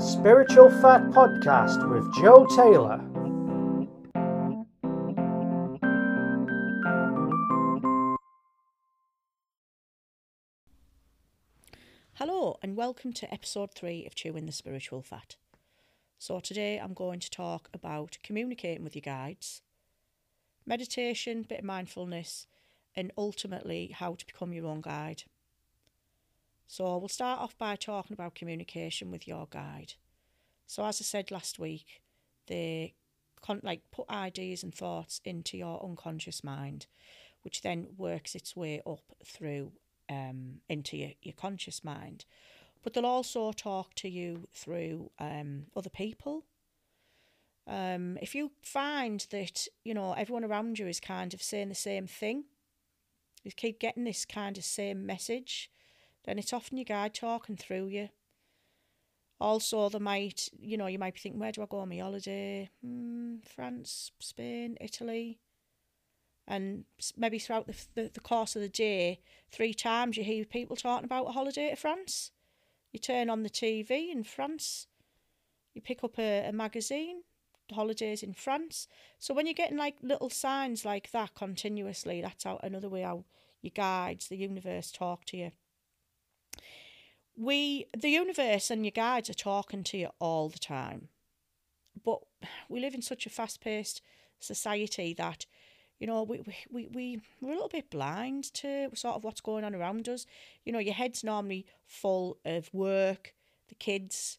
Spiritual Fat podcast with Joe Taylor. Hello, and welcome to episode three of Chewing the Spiritual Fat. So, today I'm going to talk about communicating with your guides, meditation, bit of mindfulness, and ultimately how to become your own guide. So we'll start off by talking about communication with your guide. So as I said last week, they con- like put ideas and thoughts into your unconscious mind, which then works its way up through um, into your, your conscious mind. But they'll also talk to you through um, other people. Um, if you find that you know everyone around you is kind of saying the same thing, you keep getting this kind of same message, then it's often your guide talking through you. Also, they might, you know, you might be thinking, where do I go on my holiday? Hmm, France, Spain, Italy. And maybe throughout the, the, the course of the day, three times you hear people talking about a holiday to France. You turn on the TV in France. You pick up a, a magazine, holidays in France. So when you're getting like little signs like that continuously, that's how another way how your guides, the universe talk to you we the universe and your guides are talking to you all the time. But we live in such a fast-paced society that you know we, we, we we're a little bit blind to sort of what's going on around us. You know your head's normally full of work the kids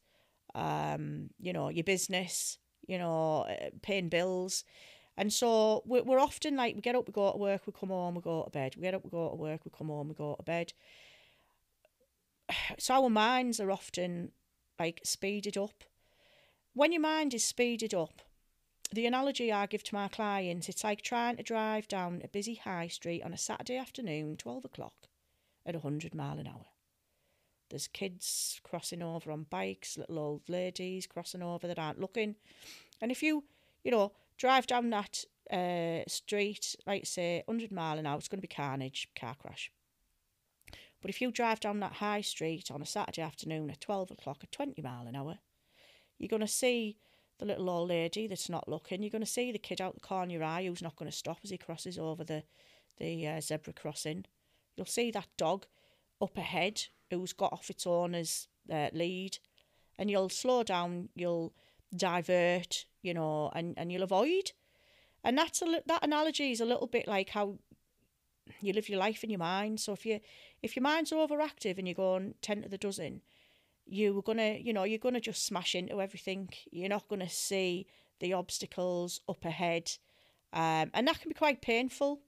um you know your business you know uh, paying bills. And so we're, we're often like we get up we go to work we come home we go to bed. We get up we go to work we come home we go to bed so our minds are often like speeded up. When your mind is speeded up, the analogy I give to my clients, it's like trying to drive down a busy high street on a Saturday afternoon, 12 o'clock, at 100 mile an hour. There's kids crossing over on bikes, little old ladies crossing over that aren't looking. And if you, you know, drive down that uh, street, like say, 100 mile an hour, it's going to be carnage, car crash. But if you drive down that high street on a Saturday afternoon at 12 o'clock at 20 mile an hour, you're going to see the little old lady that's not looking. You're going to see the kid out the corner of your eye who's not going to stop as he crosses over the, the uh, zebra crossing. You'll see that dog up ahead who's got off its owner's uh, lead. And you'll slow down, you'll divert, you know, and, and you'll avoid. And that's a, that analogy is a little bit like how you live your life in your mind. So if you if your mind's overactive and you're going ten to the dozen, you're gonna you know you're gonna just smash into everything. You're not gonna see the obstacles up ahead, um, and that can be quite painful.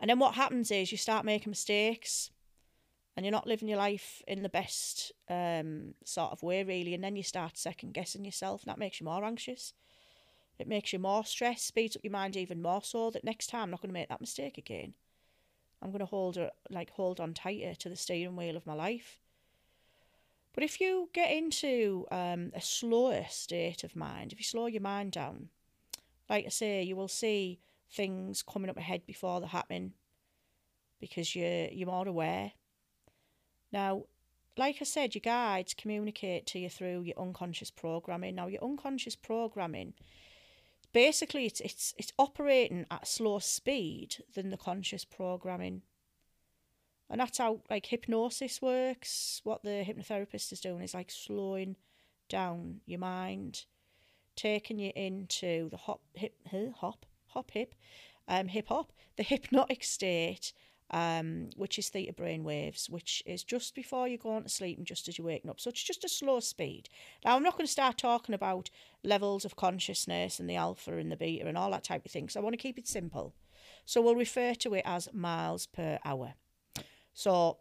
And then what happens is you start making mistakes, and you're not living your life in the best um, sort of way really. And then you start second guessing yourself, and that makes you more anxious. It makes you more stressed, speeds up your mind even more so that next time I'm not going to make that mistake again. I'm going to hold it, like hold on tighter to the steering wheel of my life. But if you get into um, a slower state of mind, if you slow your mind down, like I say, you will see things coming up ahead before they happen because you're, you're more aware. Now, like I said, your guides communicate to you through your unconscious programming. Now, your unconscious programming basically it's it's it's operating at a slower speed than the conscious programming. And that's how like hypnosis works. What the hypnotherapist is doing is like slowing down your mind taking you into the hop hip hop hop hip um hip hop the hypnotic state um, which is theta brain waves, which is just before you're going to sleep and just as you're waking up. So it's just a slow speed. Now, I'm not going to start talking about levels of consciousness and the alpha and the beta and all that type of thing, because I want to keep it simple. So we'll refer to it as miles per hour. So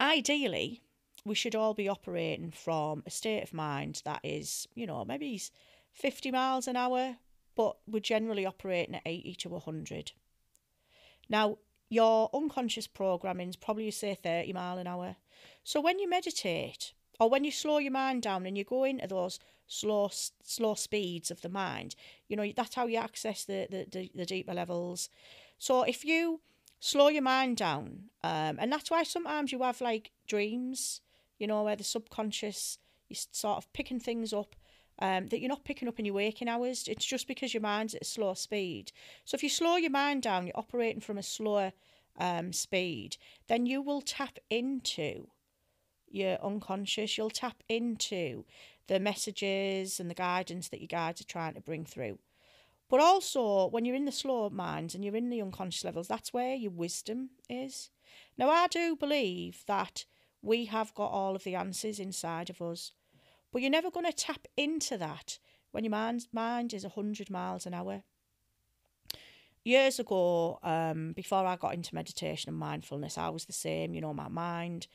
ideally, we should all be operating from a state of mind that is, you know, maybe 50 miles an hour, but we're generally operating at 80 to 100. Now, your unconscious programming is probably say 30 mile an hour. So when you meditate or when you slow your mind down and you go into those slow slow speeds of the mind, you know, that's how you access the, the, the, the deeper levels. So if you slow your mind down, um, and that's why sometimes you have like dreams, you know, where the subconscious, you're sort of picking things up um, that you're not picking up in your waking hours. It's just because your mind's at a slow speed. So if you slow your mind down, you're operating from a slower um, speed, then you will tap into your unconscious. You'll tap into the messages and the guidance that your guides are trying to bring through. But also, when you're in the slow minds and you're in the unconscious levels, that's where your wisdom is. Now, I do believe that we have got all of the answers inside of us. But you're never going to tap into that when your mind, mind is 100 miles an hour. Years ago, um, before I got into meditation and mindfulness, I was the same. You know, my mind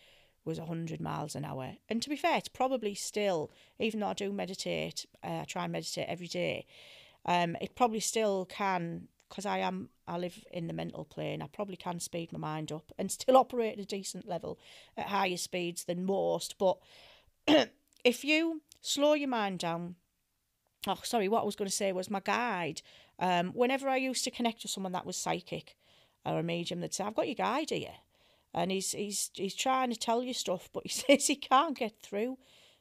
was 100 miles an hour. And to be fair, it's probably still, even though I do meditate, uh, I try and meditate every day, um, it probably still can, because I am, I live in the mental plane, I probably can speed my mind up and still operate at a decent level at higher speeds than most. But if you slow your mind down, oh, sorry, what I was going to say was my guide. Um, whenever I used to connect with someone that was psychic or a medium, they'd say, I've got your guide here. And he's, he's, he's trying to tell you stuff, but he says he can't get through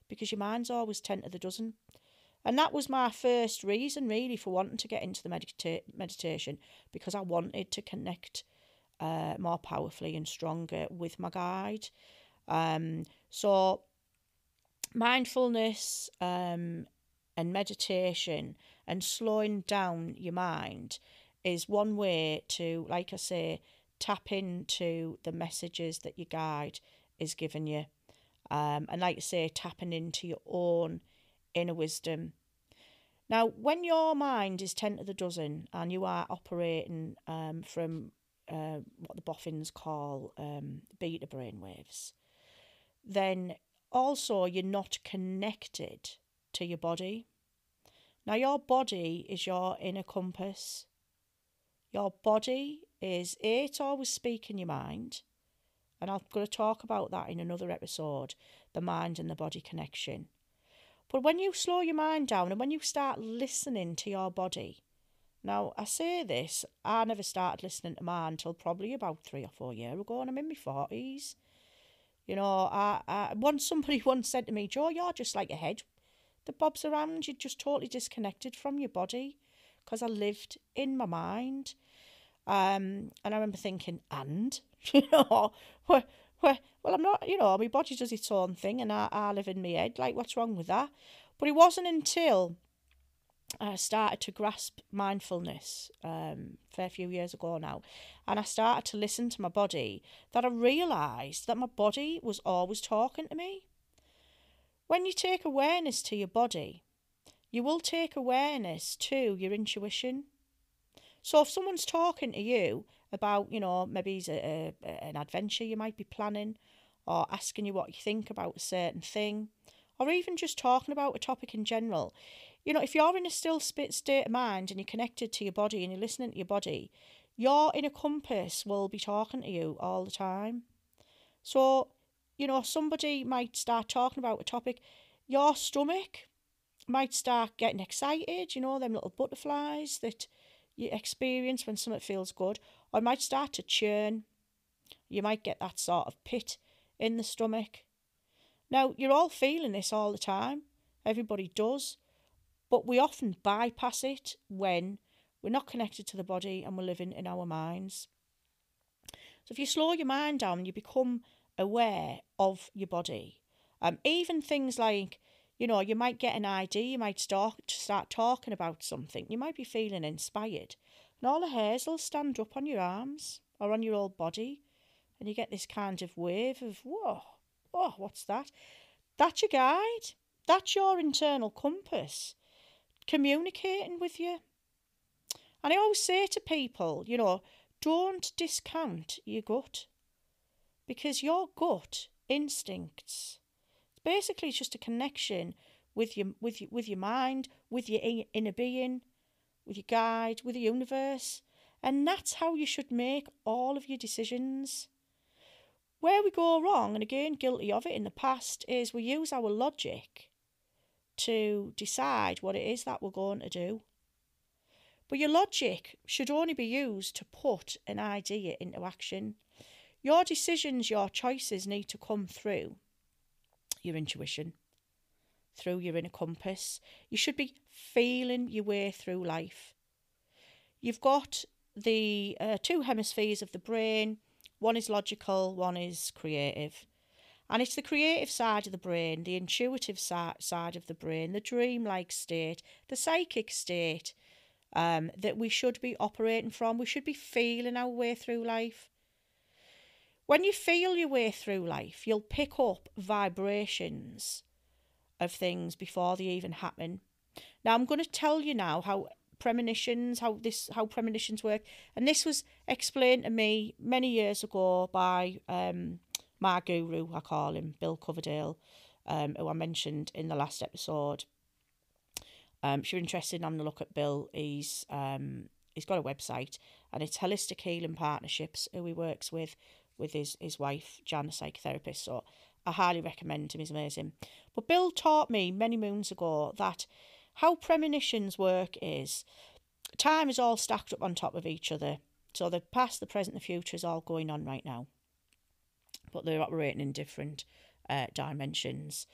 because your mind's always 10 to the dozen. And that was my first reason, really, for wanting to get into the medita- meditation because I wanted to connect uh, more powerfully and stronger with my guide. Um, so mindfulness um, and meditation and slowing down your mind is one way to, like I say, tap into the messages that your guide is giving you. Um, and like I say, tapping into your own inner wisdom. Now, when your mind is 10 to the dozen and you are operating um, from uh, what the boffins call um, beta brainwaves, then also you're not connected to your body. Now, your body is your inner compass. Your body is it always speaking your mind, and I'm going to talk about that in another episode the mind and the body connection. But when you slow your mind down and when you start listening to your body, now I say this, I never started listening to mine until probably about three or four years ago, and I'm in my forties. You know, I, I once somebody once said to me, Joe, you're just like a head that bobs around. You're just totally disconnected from your body because I lived in my mind. Um, and I remember thinking, and, you know, where, where, well, I'm not, you know, my body does its own thing and I, I live in my head. Like, what's wrong with that? But it wasn't until I started to grasp mindfulness um, a fair few years ago now, and I started to listen to my body that I realised that my body was always talking to me. When you take awareness to your body, you will take awareness to your intuition. So if someone's talking to you about, you know, maybe it's a, a, an adventure you might be planning, or asking you what you think about a certain thing, or even just talking about a topic in general, you know, if you're in a still state of mind and you're connected to your body and you're listening to your body, your inner compass will be talking to you all the time. So, you know, somebody might start talking about a topic, your stomach might start getting excited, you know, them little butterflies that you experience when something feels good, or might start to churn. You might get that sort of pit in the stomach. Now, you're all feeling this all the time. Everybody does. But we often bypass it when we're not connected to the body and we're living in our minds. So if you slow your mind down, you become aware of your body. Um, even things like, you know, you might get an idea, you might start start talking about something, you might be feeling inspired, and all the hairs will stand up on your arms or on your whole body, and you get this kind of wave of whoa, whoa, what's that? That's your guide. That's your internal compass communicating with you. And I always say to people, you know, don't discount your gut because your gut instincts basically it's just a connection with your with your, with your mind, with your inner being, with your guide, with the universe, and that's how you should make all of your decisions. Where we go wrong, and again guilty of it in the past, is we use our logic to decide what it is that we're going to do. But your logic should only be used to put an idea into action. Your decisions, your choices need to come through your intuition, through your inner compass. You should be feeling your way through life. You've got the uh, two hemispheres of the brain one is logical, one is creative. And it's the creative side of the brain, the intuitive side of the brain, the dreamlike state, the psychic state um, that we should be operating from. We should be feeling our way through life. When you feel your way through life, you'll pick up vibrations of things before they even happen. Now, I'm going to tell you now how premonitions, how this how premonitions work, and this was explained to me many years ago by um, my guru, I call him Bill Coverdale, um, who I mentioned in the last episode. Um, if you're interested in having a look at Bill, he's um, he's got a website and it's Holistic Healing Partnerships, who he works with with his, his wife, Jan, a psychotherapist. So I highly recommend him, he's amazing. But Bill taught me many moons ago that how premonitions work is time is all stacked up on top of each other. So the past, the present, the future is all going on right now but they're operating in different uh, dimensions.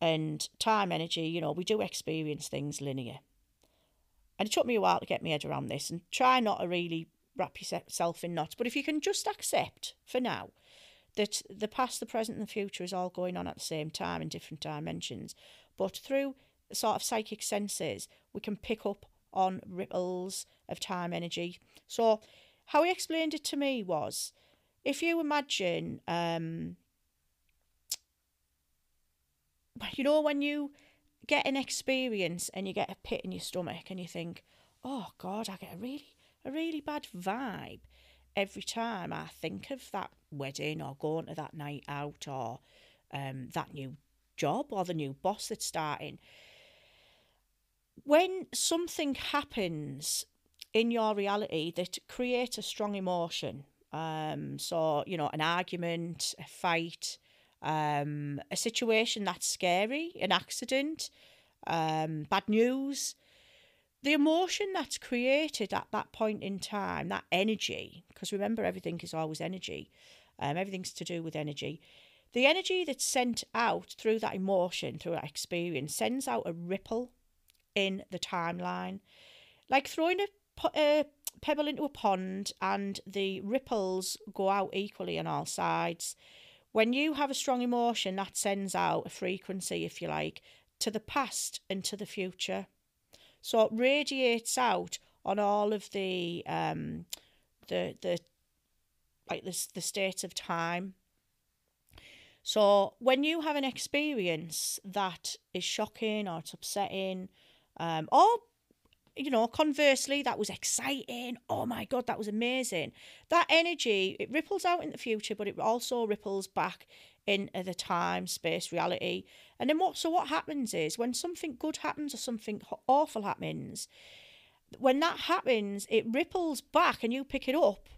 And time, energy, you know, we do experience things linear. And it took me a while to get my head around this and try not to really wrap yourself in knots. But if you can just accept for now that the past, the present, and the future is all going on at the same time in different dimensions, but through sort of psychic senses, we can pick up on ripples of time energy. So, how he explained it to me was if you imagine, um, you know, when you get an experience and you get a pit in your stomach and you think, oh God, I get a really, a really bad vibe every time I think of that wedding or going to that night out or um, that new job or the new boss that's starting. When something happens in your reality that creates a strong emotion, um, so, you know, an argument, a fight, um, a situation that's scary, an accident, um, bad news. The emotion that's created at that point in time, that energy, because remember, everything is always energy, um, everything's to do with energy. The energy that's sent out through that emotion, through that experience, sends out a ripple in the timeline. Like throwing a, a pebble into a pond and the ripples go out equally on all sides. When you have a strong emotion, that sends out a frequency, if you like, to the past and to the future. So it radiates out on all of the um, the the like the the state of time. So when you have an experience that is shocking or it's upsetting, um, or you know, conversely, that was exciting. Oh my God, that was amazing. That energy, it ripples out in the future, but it also ripples back into the time, space, reality. And then what, so what happens is when something good happens or something awful happens, when that happens, it ripples back and you pick it up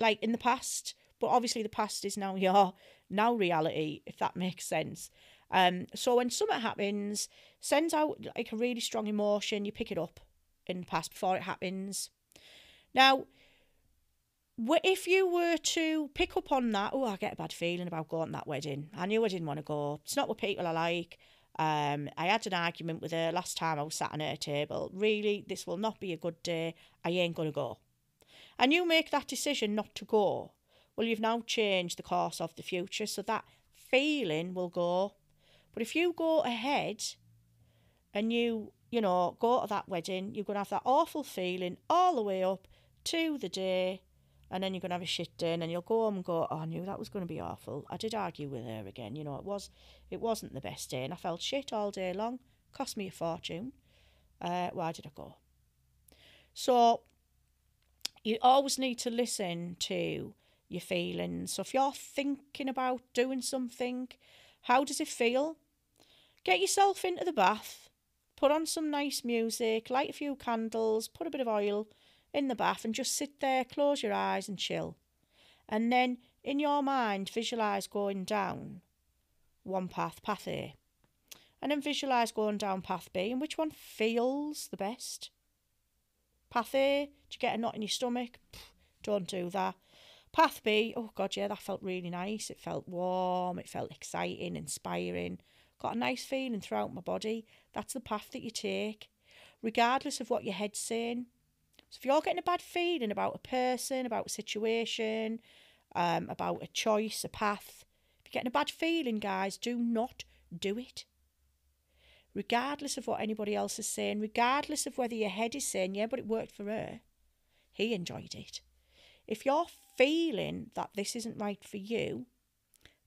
like in the past. But obviously, the past is now your now reality, if that makes sense. Um, so when something happens, sends out like a really strong emotion, you pick it up in the past before it happens. Now, if you were to pick up on that, oh, I get a bad feeling about going to that wedding. I knew I didn't want to go. It's not what people are like. Um, I had an argument with her last time I was sat on her table. Really, this will not be a good day. I ain't going to go. And you make that decision not to go. Well, you've now changed the course of the future, so that feeling will go. But if you go ahead and you, you know, go to that wedding, you're going to have that awful feeling all the way up to the day, and then you're going to have a shit day, and then you'll go home and go, oh, I knew that was going to be awful. I did argue with her again, you know, it was, it wasn't the best day, and I felt shit all day long, cost me a fortune. Uh, why did I go? So you always need to listen to your feelings. So if you're thinking about doing something, how does it feel? Get yourself into the bath, put on some nice music, light a few candles, put a bit of oil in the bath, and just sit there, close your eyes, and chill. And then in your mind, visualize going down one path, path A. And then visualize going down path B and which one feels the best. Path A, do you get a knot in your stomach? Don't do that. Path B, oh God, yeah, that felt really nice. It felt warm, it felt exciting, inspiring, got a nice feeling throughout my body. That's the path that you take, regardless of what your head's saying. So if you're getting a bad feeling about a person, about a situation, um, about a choice, a path, if you're getting a bad feeling, guys, do not do it. Regardless of what anybody else is saying, regardless of whether your head is saying, yeah, but it worked for her, he enjoyed it. If you're feeling that this isn't right for you,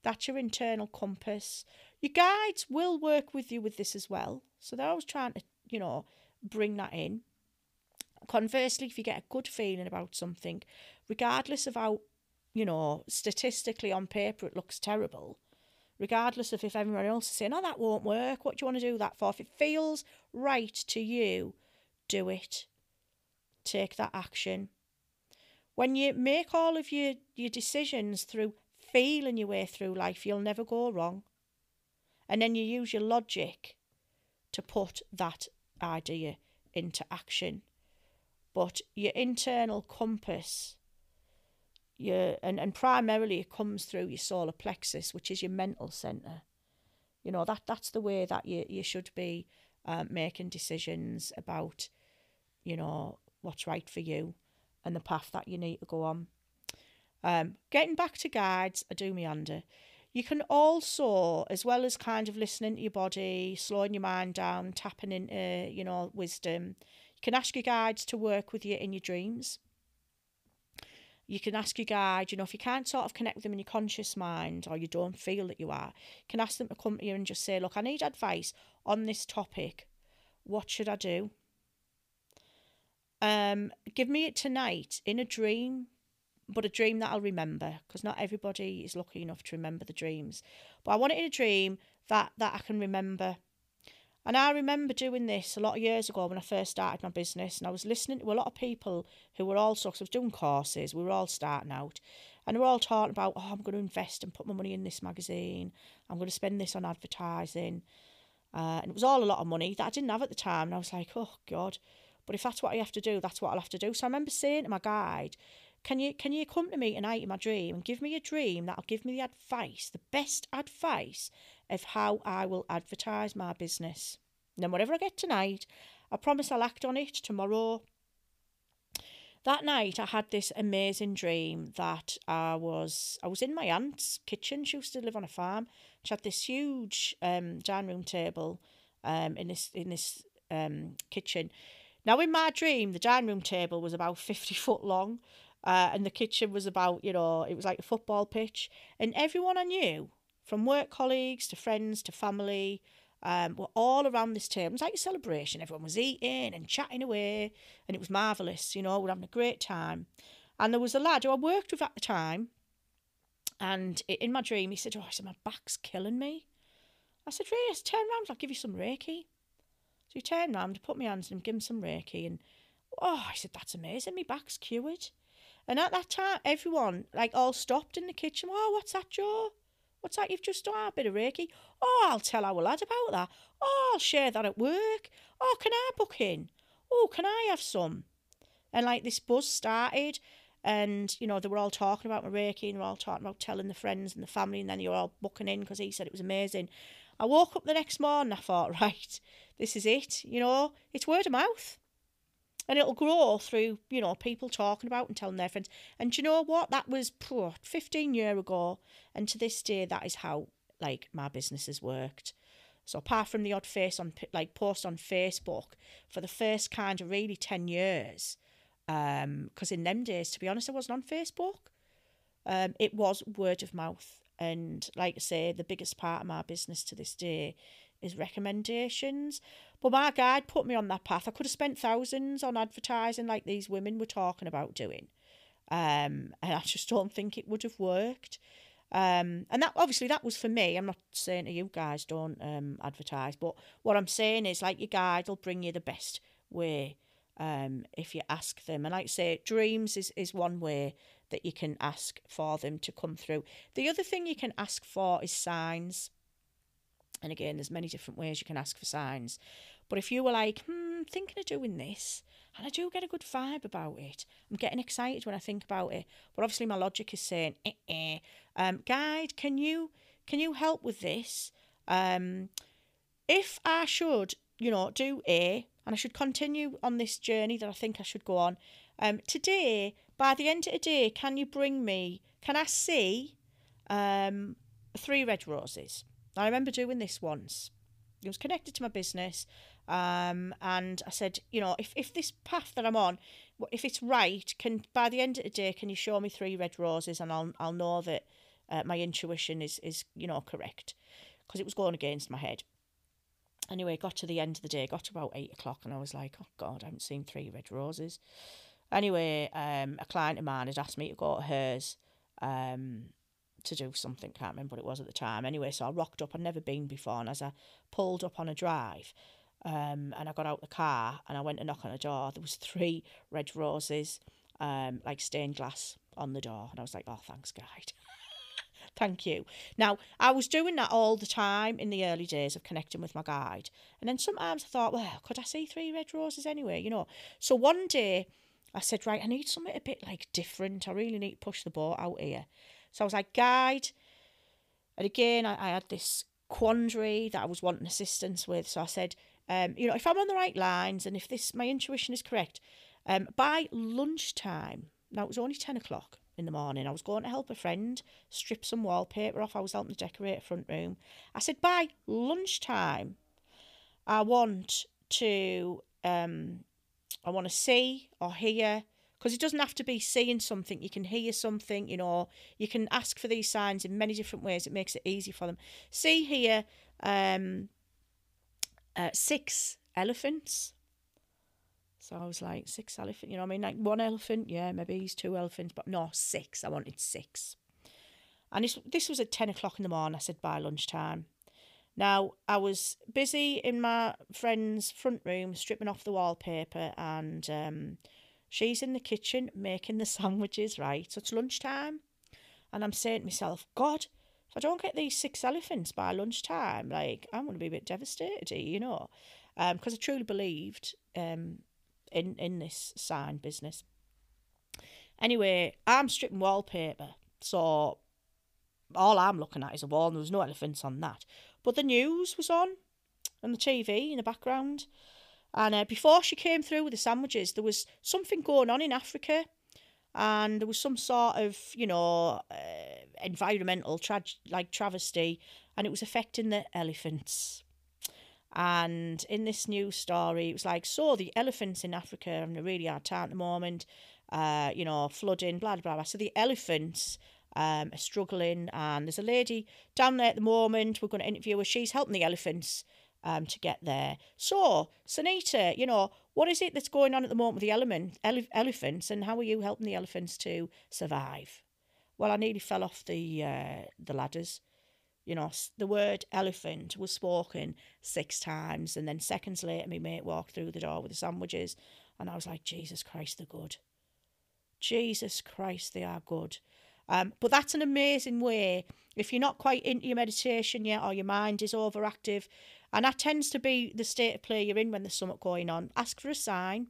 that's your internal compass. Your guides will work with you with this as well. So they're always trying to, you know, bring that in. Conversely, if you get a good feeling about something, regardless of how, you know, statistically on paper it looks terrible, regardless of if everyone else is saying, oh, that won't work, what do you want to do that for? If it feels right to you, do it. Take that action. When you make all of your, your decisions through feeling your way through life, you'll never go wrong. And then you use your logic to put that idea into action. But your internal compass, your and, and primarily it comes through your solar plexus, which is your mental centre. You know, that that's the way that you, you should be um, making decisions about, you know, what's right for you and the path that you need to go on. Um, getting back to guides, I do meander. You can also, as well as kind of listening to your body, slowing your mind down, tapping into, you know, wisdom, you can ask your guides to work with you in your dreams. You can ask your guide, you know, if you can't sort of connect with them in your conscious mind or you don't feel that you are, you can ask them to come to you and just say, Look, I need advice on this topic. What should I do? Um, give me it tonight in a dream, but a dream that I'll remember because not everybody is lucky enough to remember the dreams. But I want it in a dream that that I can remember. And I remember doing this a lot of years ago when I first started my business, and I was listening to a lot of people who were all sorts of doing courses. We were all starting out, and we were all talking about, oh, I'm going to invest and put my money in this magazine. I'm going to spend this on advertising, uh, and it was all a lot of money that I didn't have at the time. And I was like, oh God, but if that's what I have to do, that's what I'll have to do. So I remember saying to my guide, can you can you come to me tonight in my dream and give me a dream that'll give me the advice, the best advice of how I will advertise my business. And then whatever I get tonight, I promise I'll act on it tomorrow. That night I had this amazing dream that I was I was in my aunt's kitchen. She used to live on a farm. She had this huge um, dining room table um, in this in this um, kitchen now, in my dream, the dining room table was about 50 foot long, uh, and the kitchen was about, you know, it was like a football pitch. And everyone I knew, from work colleagues to friends to family, um, were all around this table. It was like a celebration. Everyone was eating and chatting away, and it was marvellous, you know, we're having a great time. And there was a lad who I worked with at the time, and in my dream, he said, Oh, I said, my back's killing me. I said, Reyes, turn around, I'll give you some Reiki. He turned round, put my hands on him, give him some Reiki, and oh, I said, that's amazing, my back's cured. And at that time, everyone, like, all stopped in the kitchen. Oh, what's that, Joe? What's that you've just done? A bit of Reiki. Oh, I'll tell our lad about that. Oh, I'll share that at work. Oh, can I book in? Oh, can I have some? And like this buzz started, and you know they were all talking about my Reiki, and they were all talking about telling the friends and the family, and then they were all booking in because he said it was amazing. I woke up the next morning. I thought, right, this is it. You know, it's word of mouth. And it'll grow through, you know, people talking about and telling their friends. And you know what? That was poor, 15 year ago. And to this day, that is how, like, my business has worked. So apart from the odd face on, like, post on Facebook, for the first kind of really 10 years, um, because in them days, to be honest, I wasn't on Facebook. Um, it was word of mouth. And like I say, the biggest part of my business to this day is recommendations. But my guide put me on that path. I could have spent thousands on advertising like these women were talking about doing. Um, and I just don't think it would have worked. Um, and that obviously that was for me. I'm not saying to you guys don't um, advertise, but what I'm saying is like your guide will bring you the best way um, if you ask them. And like I say, dreams is, is one way that you can ask for them to come through. The other thing you can ask for is signs. And again, there's many different ways you can ask for signs. But if you were like, hmm, thinking of doing this, And I do get a good vibe about it. I'm getting excited when I think about it. But obviously my logic is saying, eh, eh. Um, guide, can you can you help with this? Um, if I should, you know, do A and I should continue on this journey that I think I should go on, um, today, by the end of the day, can you bring me, can I see um, three red roses? I remember doing this once. It was connected to my business. Um, and I said, you know, if, if this path that I'm on, if it's right, can by the end of the day, can you show me three red roses and I'll I'll know that uh, my intuition is is you know correct because it was going against my head. Anyway, got to the end of the day, got about eight o'clock, and I was like, oh God, I haven't seen three red roses. Anyway, um, a client of mine had asked me to go to hers um, to do something, can't remember what it was at the time. Anyway, so I rocked up, I'd never been before, and as I pulled up on a drive, um, and I got out the car and I went to knock on the door, there was three red roses, um, like stained glass on the door, and I was like, oh, thanks, guide. Thank you. Now, I was doing that all the time in the early days of connecting with my guide. And then sometimes I thought, well, could I see three red roses anyway? You know. So one day I said, right, I need something a bit like different. I really need to push the boat out here. So I was like, guide. And again, I, I had this quandary that I was wanting assistance with. So I said, um, you know, if I'm on the right lines and if this my intuition is correct, um, by lunchtime, now it was only 10 o'clock, in the morning. I was going to help a friend strip some wallpaper off. I was helping to decorate a front room. I said, by lunchtime, I want to, um, I want to see or hear, because it doesn't have to be seeing something. You can hear something, you know. You can ask for these signs in many different ways. It makes it easy for them. See here, um, uh, six elephants so I was like, six elephant, you know I mean? Like one elephant, yeah, maybe he's two elephants, but no, six. I wanted six. And this, this was at 10 o'clock in the morning. I said, by lunchtime. Now, I was busy in my friend's front room, stripping off the wallpaper, and um, she's in the kitchen making the sandwiches, right? So it's lunchtime. And I'm saying to myself, God, if I don't get these six elephants by lunchtime, like, I'm going to be a bit devastated, you know? Because um, I truly believed um, in in this sign business. Anyway, I'm stripping wallpaper, so all I'm looking at is a wall, and there was no elephants on that. But the news was on, on the TV in the background. And uh, before she came through with the sandwiches, there was something going on in Africa, and there was some sort of, you know, uh, environmental tra- like travesty, and it was affecting the elephants. And in this news story, it was like, so the elephants in Africa are having a really hard time at the moment, uh, you know, flooding, blah, blah, blah. So the elephants um, are struggling. And there's a lady down there at the moment. We're going to interview her. She's helping the elephants um, to get there. So, Sunita, you know, what is it that's going on at the moment with the element, ele- elephants and how are you helping the elephants to survive? Well, I nearly fell off the uh, the ladders. You know, the word elephant was spoken six times, and then seconds later, my mate walked through the door with the sandwiches, and I was like, Jesus Christ, they're good. Jesus Christ, they are good. Um, but that's an amazing way. If you're not quite into your meditation yet, or your mind is overactive, and that tends to be the state of play you're in when there's something going on, ask for a sign,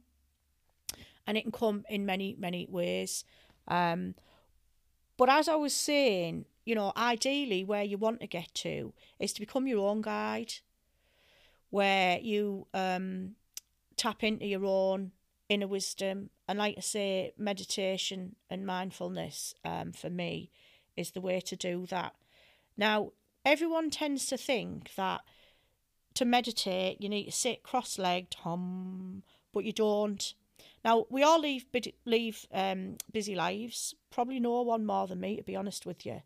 and it can come in many, many ways. Um, but as I was saying, you know, ideally, where you want to get to is to become your own guide, where you um, tap into your own inner wisdom. And like I say, meditation and mindfulness um, for me is the way to do that. Now, everyone tends to think that to meditate, you need to sit cross legged, hum, but you don't. Now, we all leave, leave um, busy lives, probably no one more than me, to be honest with you.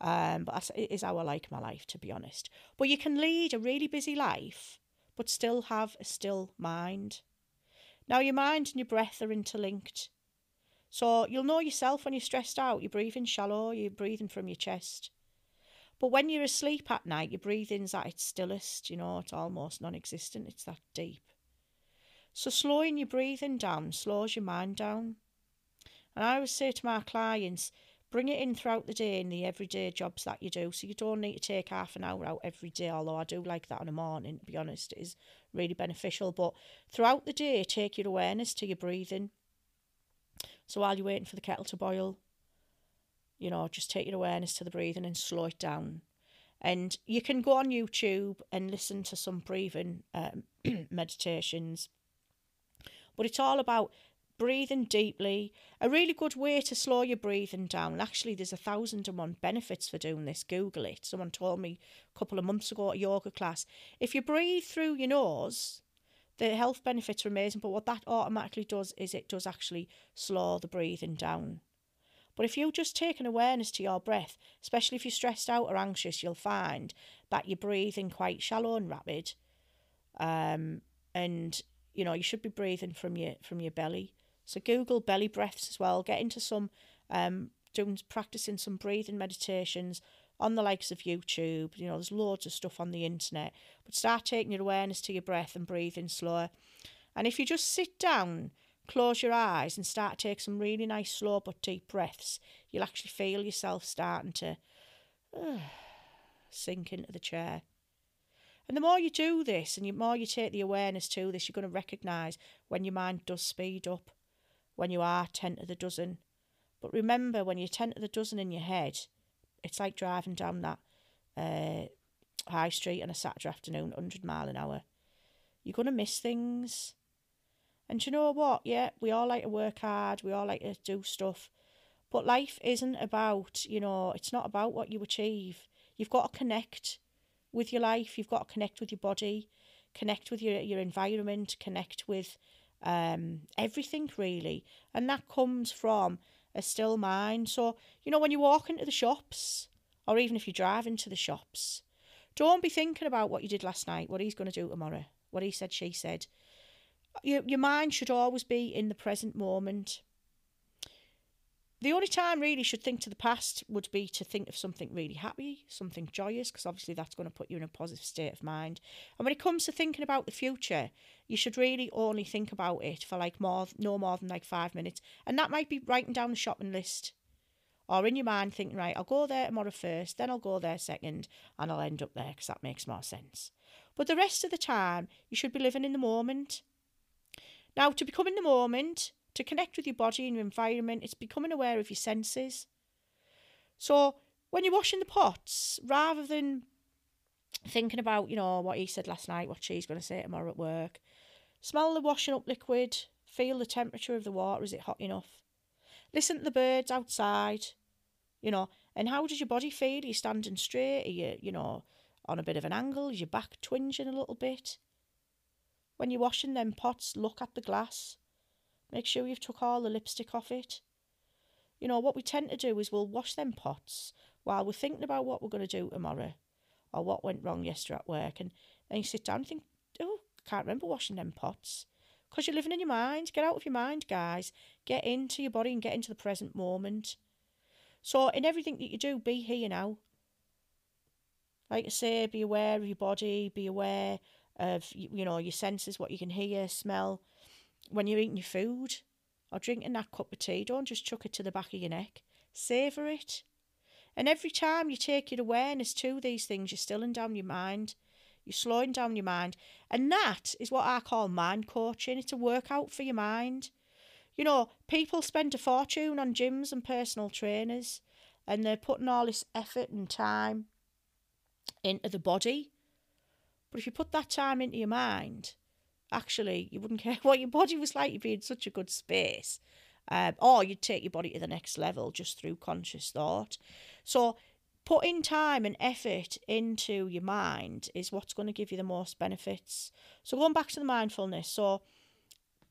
Um, but it is how I like my life, to be honest. But you can lead a really busy life, but still have a still mind. Now, your mind and your breath are interlinked. So you'll know yourself when you're stressed out. You're breathing shallow, you're breathing from your chest. But when you're asleep at night, your breathing's at its stillest, you know, it's almost non existent, it's that deep. So slowing your breathing down slows your mind down. And I always say to my clients, bring it in throughout the day in the everyday jobs that you do. So you don't need to take half an hour out every day, although I do like that in the morning, to be honest. It is really beneficial. But throughout the day, take your awareness to your breathing. So while you're waiting for the kettle to boil, you know, just take your awareness to the breathing and slow it down. And you can go on YouTube and listen to some breathing um, meditations. But it's all about breathing deeply. A really good way to slow your breathing down. Actually, there's a thousand and one benefits for doing this. Google it. Someone told me a couple of months ago at a yoga class. If you breathe through your nose, the health benefits are amazing. But what that automatically does is it does actually slow the breathing down. But if you just take an awareness to your breath, especially if you're stressed out or anxious, you'll find that you're breathing quite shallow and rapid. Um, and you know you should be breathing from your from your belly. So Google belly breaths as well. Get into some um, doing practicing some breathing meditations on the likes of YouTube. You know, there's loads of stuff on the internet. But start taking your awareness to your breath and breathing slower. And if you just sit down close your eyes and start to take some really nice slow but deep breaths, you'll actually feel yourself starting to uh, sink into the chair. And the more you do this and the more you take the awareness to this, you're going to recognise when your mind does speed up, when you are 10 to the dozen. But remember, when you're 10 to the dozen in your head, it's like driving down that uh, high street on a Saturday afternoon, 100 mile an hour. You're going to miss things. And you know what? Yeah, we all like to work hard, we all like to do stuff. But life isn't about, you know, it's not about what you achieve. You've got to connect with your life, you've got to connect with your body, connect with your, your environment, connect with um, everything really. And that comes from a still mind. So, you know, when you walk into the shops, or even if you drive into the shops, don't be thinking about what you did last night, what he's going to do tomorrow, what he said, she said your, your mind should always be in the present moment. The only time really should think to the past would be to think of something really happy, something joyous, because obviously that's going to put you in a positive state of mind. And when it comes to thinking about the future, you should really only think about it for like more, no more than like five minutes. And that might be writing down the shopping list or in your mind thinking, right, I'll go there tomorrow first, then I'll go there second, and I'll end up there because that makes more sense. But the rest of the time, you should be living in the moment. Now, to become in the moment, to connect with your body and your environment, it's becoming aware of your senses. So, when you're washing the pots, rather than thinking about, you know, what he said last night, what she's going to say tomorrow at work, smell the washing up liquid, feel the temperature of the water, is it hot enough? Listen to the birds outside, you know, and how does your body feel? Are you standing straight? Are you, you know, on a bit of an angle? Is your back twinging a little bit? When you're washing them pots, look at the glass. Make sure you've took all the lipstick off it. You know, what we tend to do is we'll wash them pots while we're thinking about what we're going to do tomorrow or what went wrong yesterday at work. And then you sit down and think, oh, I can't remember washing them pots. Because you're living in your mind. Get out of your mind, guys. Get into your body and get into the present moment. So, in everything that you do, be here now. Like I say, be aware of your body, be aware of you know your senses, what you can hear, smell. When you're eating your food or drinking that cup of tea, don't just chuck it to the back of your neck. Savour it. And every time you take your awareness to these things, you're stilling down your mind. You're slowing down your mind. And that is what I call mind coaching. It's a workout for your mind. You know, people spend a fortune on gyms and personal trainers, and they're putting all this effort and time into the body but if you put that time into your mind, actually, you wouldn't care what your body was like. You'd be in such a good space. Um, or you'd take your body to the next level just through conscious thought. So, putting time and effort into your mind is what's going to give you the most benefits. So, going back to the mindfulness, so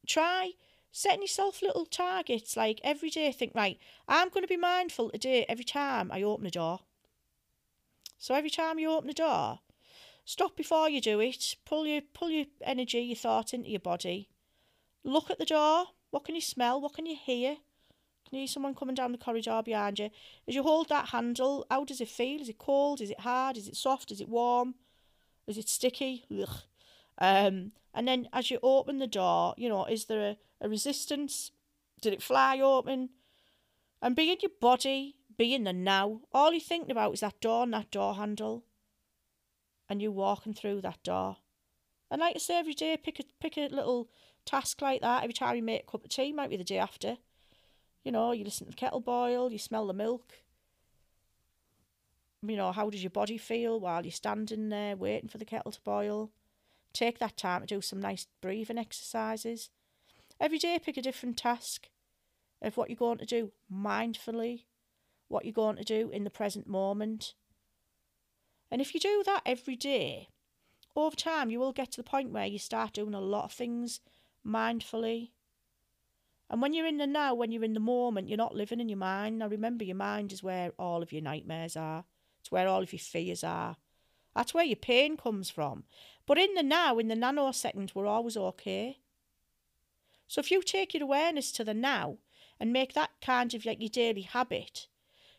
try setting yourself little targets like every day. Think, right, I'm going to be mindful today every time I open the door. So, every time you open the door, Stop before you do it. Pull your pull your energy, your thought into your body. Look at the door. What can you smell? What can you hear? Can you hear someone coming down the corridor behind you? As you hold that handle, how does it feel? Is it cold? Is it hard? Is it soft? Is it warm? Is it sticky? Ugh. Um, and then as you open the door, you know, is there a, a resistance? Did it fly open? And be in your body, be in the now. All you're thinking about is that door and that door handle. And you walking through that door. And like I say, every day pick a pick a little task like that. Every time you make a cup of tea, might be the day after. You know, you listen to the kettle boil, you smell the milk. You know, how does your body feel while you're standing there waiting for the kettle to boil? Take that time to do some nice breathing exercises. Every day, pick a different task of what you're going to do mindfully, what you're going to do in the present moment. And if you do that every day, over time you will get to the point where you start doing a lot of things mindfully. And when you're in the now, when you're in the moment, you're not living in your mind. Now remember, your mind is where all of your nightmares are, it's where all of your fears are. That's where your pain comes from. But in the now, in the nanosecond, we're always okay. So if you take your awareness to the now and make that kind of like your daily habit,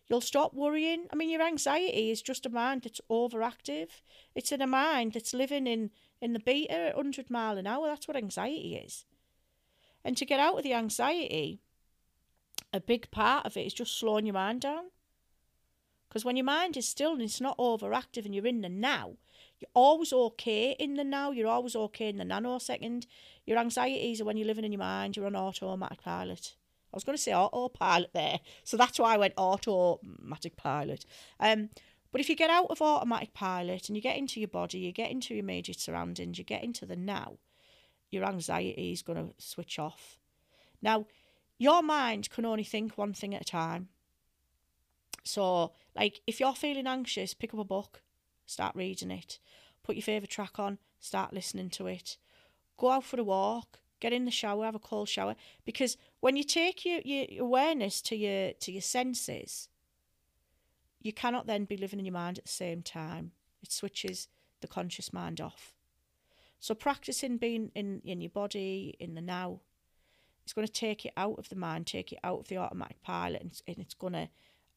you'll stop worrying. I mean, your anxiety is just a mind that's overactive. It's in a mind that's living in, in the beta at 100 mile an hour. That's what anxiety is. And to get out of the anxiety, a big part of it is just slowing your mind down. Because when your mind is still and it's not overactive and you're in the now, you're always okay in the now. You're always okay in the nanosecond. Your anxieties are when you're living in your mind, you're on automatic pilot. I was going to say autopilot there, so that's why I went automatic pilot. Um, but if you get out of automatic pilot and you get into your body, you get into your immediate surroundings, you get into the now, your anxiety is going to switch off. Now, your mind can only think one thing at a time. So, like, if you're feeling anxious, pick up a book, start reading it. Put your favourite track on, start listening to it. Go out for a walk, get in the shower, have a cold shower. Because when you take your, your awareness to your to your senses, you cannot then be living in your mind at the same time. It switches the conscious mind off. So practicing being in, in your body, in the now, it's going to take it out of the mind, take it out of the automatic pilot, and, and it's going to,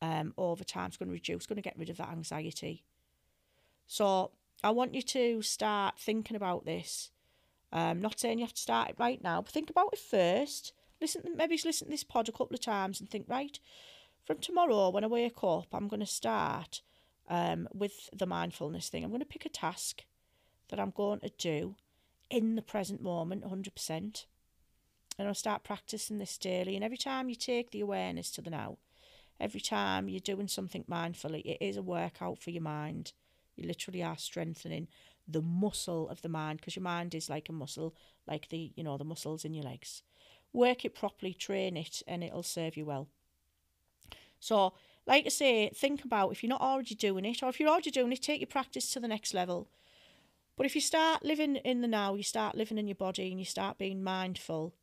um, over time, it's going to reduce, it's going to get rid of that anxiety. So I want you to start thinking about this. I'm um, not saying you have to start it right now, but think about it first. Listen, maybe listen to this pod a couple of times and think, right, from tomorrow when I wake up, I'm going to start um, with the mindfulness thing. I'm going to pick a task that I'm going to do in the present moment, 100%. And I'll start practicing this daily. And every time you take the awareness to the now, every time you're doing something mindfully, it is a workout for your mind. You literally are strengthening the muscle of the mind because your mind is like a muscle, like the, you know, the muscles in your legs. Work it properly, train it, and it'll serve you well. So, like I say, think about if you're not already doing it, or if you're already doing it, take your practice to the next level. But if you start living in the now, you start living in your body and you start being mindful,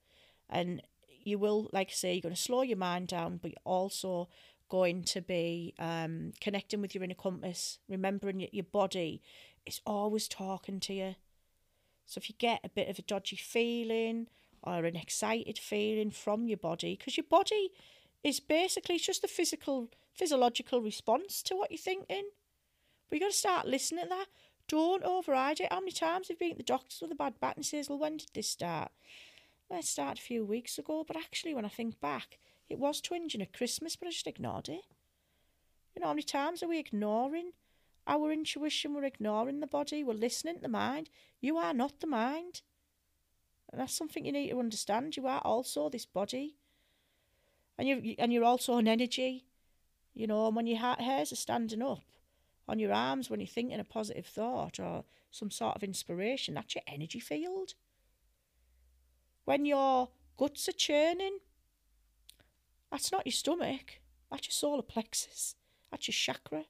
and you will, like I say, you're going to slow your mind down, but you're also going to be um, connecting with your inner compass, remembering your, your body is always talking to you. So if you get a bit of a dodgy feeling or an excited feeling from your body, because your body is basically just a physical, physiological response to what you're thinking. But you got to start listening to that. Don't override it. How many times have you been at the doctors with a bad back and says, well, when did this start? Well, it started a few weeks ago, but actually when I think back, it was twinging at Christmas, but I just ignored it. You know, how many times are we ignoring our intuition? We're ignoring the body, we're listening to the mind. You are not the mind. And that's something you need to understand. You are also this body. And you and you're also an energy. You know, and when your hairs are standing up on your arms when you're thinking a positive thought or some sort of inspiration, that's your energy field. When your guts are churning, that's not your stomach. That's your solar plexus. That's your chakra.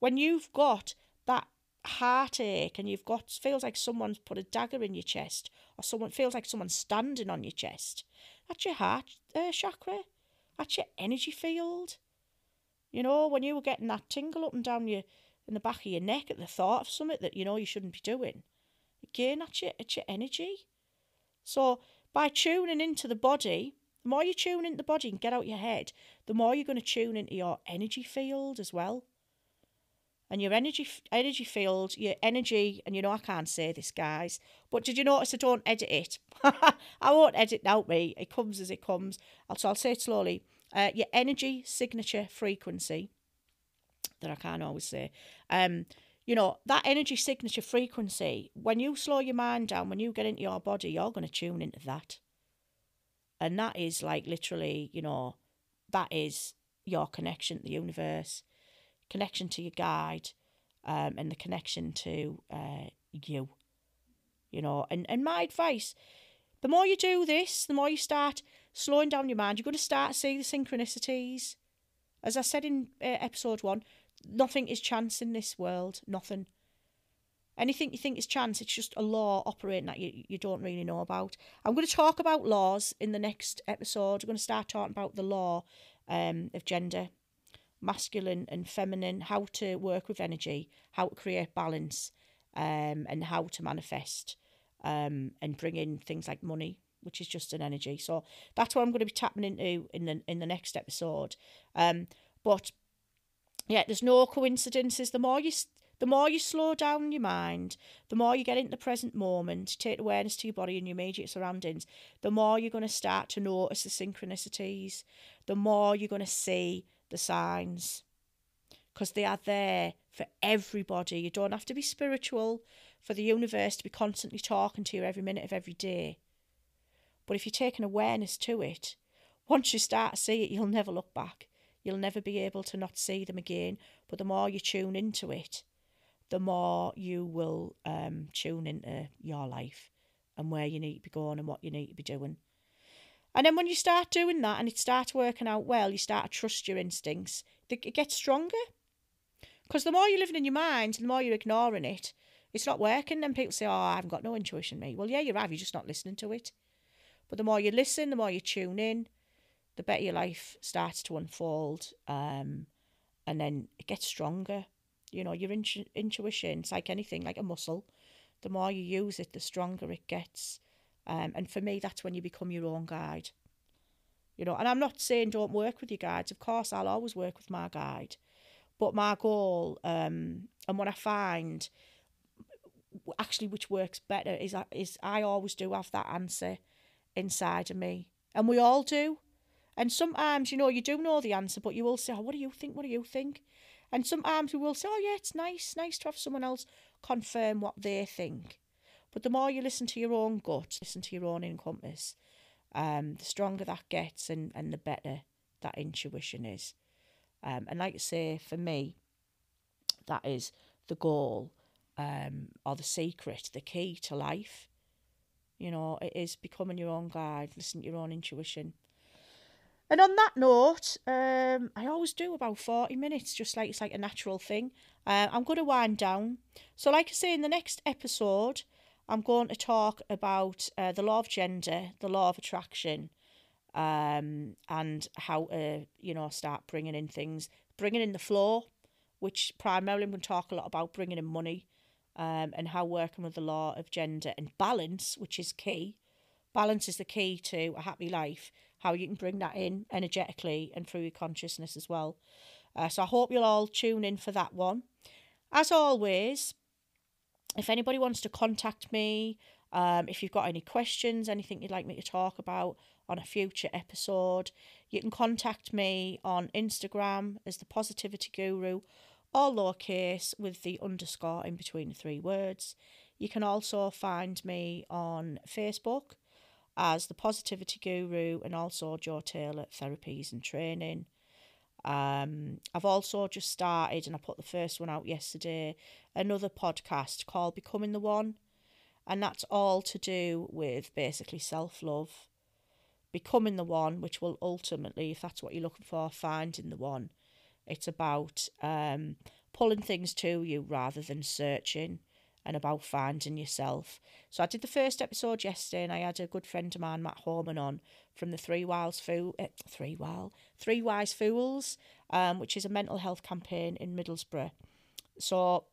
When you've got that heartache and you've got feels like someone's put a dagger in your chest or someone feels like someone's standing on your chest, that's your heart uh, chakra. That's your energy field. You know, when you were getting that tingle up and down your in the back of your neck at the thought of something that you know you shouldn't be doing. Again, that's your, it's your energy. So by tuning into the body, the more you tune into the body and get out your head, the more you're going to tune into your energy field as well. And your energy energy field, your energy, and you know I can't say this, guys, but did you notice I don't edit it? I won't edit out me. It comes as it comes. So I'll say it slowly. uh, your energy signature frequency that I can't always say. Um, you know, that energy signature frequency, when you slow your mind down, when you get into your body, you're going to tune into that. And that is like literally, you know, that is your connection to the universe, connection to your guide, um, and the connection to uh, you. You know, and, and my advice the more you do this, the more you start slowing down your mind, you're going to start to see the synchronicities. As I said in uh, episode one, nothing is chance in this world. Nothing. Anything you think is chance, it's just a law operating that you, you don't really know about. I'm going to talk about laws in the next episode. I'm going to start talking about the law um, of gender, masculine and feminine, how to work with energy, how to create balance, um, and how to manifest um, and bring in things like money, which is just an energy. So that's what I'm going to be tapping into in the in the next episode. Um, but yeah, there's no coincidences. The more you the more you slow down your mind, the more you get into the present moment, take awareness to your body and your immediate surroundings, the more you're going to start to notice the synchronicities, the more you're going to see the signs. Because they are there for everybody. You don't have to be spiritual for the universe to be constantly talking to you every minute of every day. But if you take an awareness to it, once you start to see it, you'll never look back. You'll never be able to not see them again. But the more you tune into it, the more you will um, tune into your life and where you need to be going and what you need to be doing. And then when you start doing that and it starts working out well, you start to trust your instincts. It gets stronger. Because the more you're living in your mind, the more you're ignoring it, it's not working. Then people say, Oh, I haven't got no intuition, me. Well, yeah, you have. You're just not listening to it. But the more you listen, the more you tune in, the better your life starts to unfold. Um, and then it gets stronger. You know, your intu- intuition, it's like anything, like a muscle. The more you use it, the stronger it gets. Um, and for me, that's when you become your own guide. You know, and I'm not saying don't work with your guides. Of course, I'll always work with my guide. But my goal, um, and what I find, actually, which works better, is is I always do have that answer inside of me, and we all do. And sometimes, you know, you do know the answer, but you will say, "Oh, what do you think? What do you think?" And sometimes we will say, "Oh, yeah, it's nice, nice to have someone else confirm what they think." But the more you listen to your own gut, listen to your own compass, um, the stronger that gets and, and the better that intuition is. Um, and like I say, for me, that is the goal um, or the secret, the key to life. You know, it is becoming your own guide, listen to your own intuition. And on that note, um, I always do about 40 minutes, just like it's like a natural thing. Uh, I'm going to wind down. So, like I say, in the next episode, I'm going to talk about uh, the law of gender, the law of attraction, um, and how to, you know, start bringing in things, bringing in the flow, which primarily I'm going to talk a lot about bringing in money um, and how working with the law of gender and balance, which is key. Balance is the key to a happy life, how you can bring that in energetically and through your consciousness as well. Uh, so I hope you'll all tune in for that one. As always, if anybody wants to contact me, um, if you've got any questions, anything you'd like me to talk about on a future episode, you can contact me on Instagram as the Positivity Guru, all lowercase with the underscore in between the three words. You can also find me on Facebook as the Positivity Guru and also Joe Taylor Therapies and Training. Um, I've also just started, and I put the first one out yesterday, another podcast called Becoming the One. And that's all to do with basically self love, becoming the one, which will ultimately, if that's what you're looking for, finding the one. It's about um, pulling things to you rather than searching and about finding yourself. So I did the first episode yesterday, and I had a good friend of mine, Matt Horman, on from the Three Wise Fool, eh, Three Wild, Three Wise Fools, um, which is a mental health campaign in Middlesbrough. So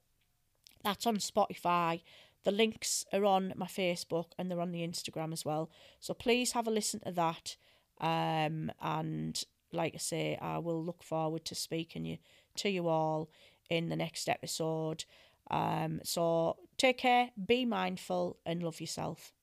that's on Spotify. The links are on my Facebook and they're on the Instagram as well. So please have a listen to that. Um, and like I say, I will look forward to speaking you to you all in the next episode. Um, so take care, be mindful, and love yourself.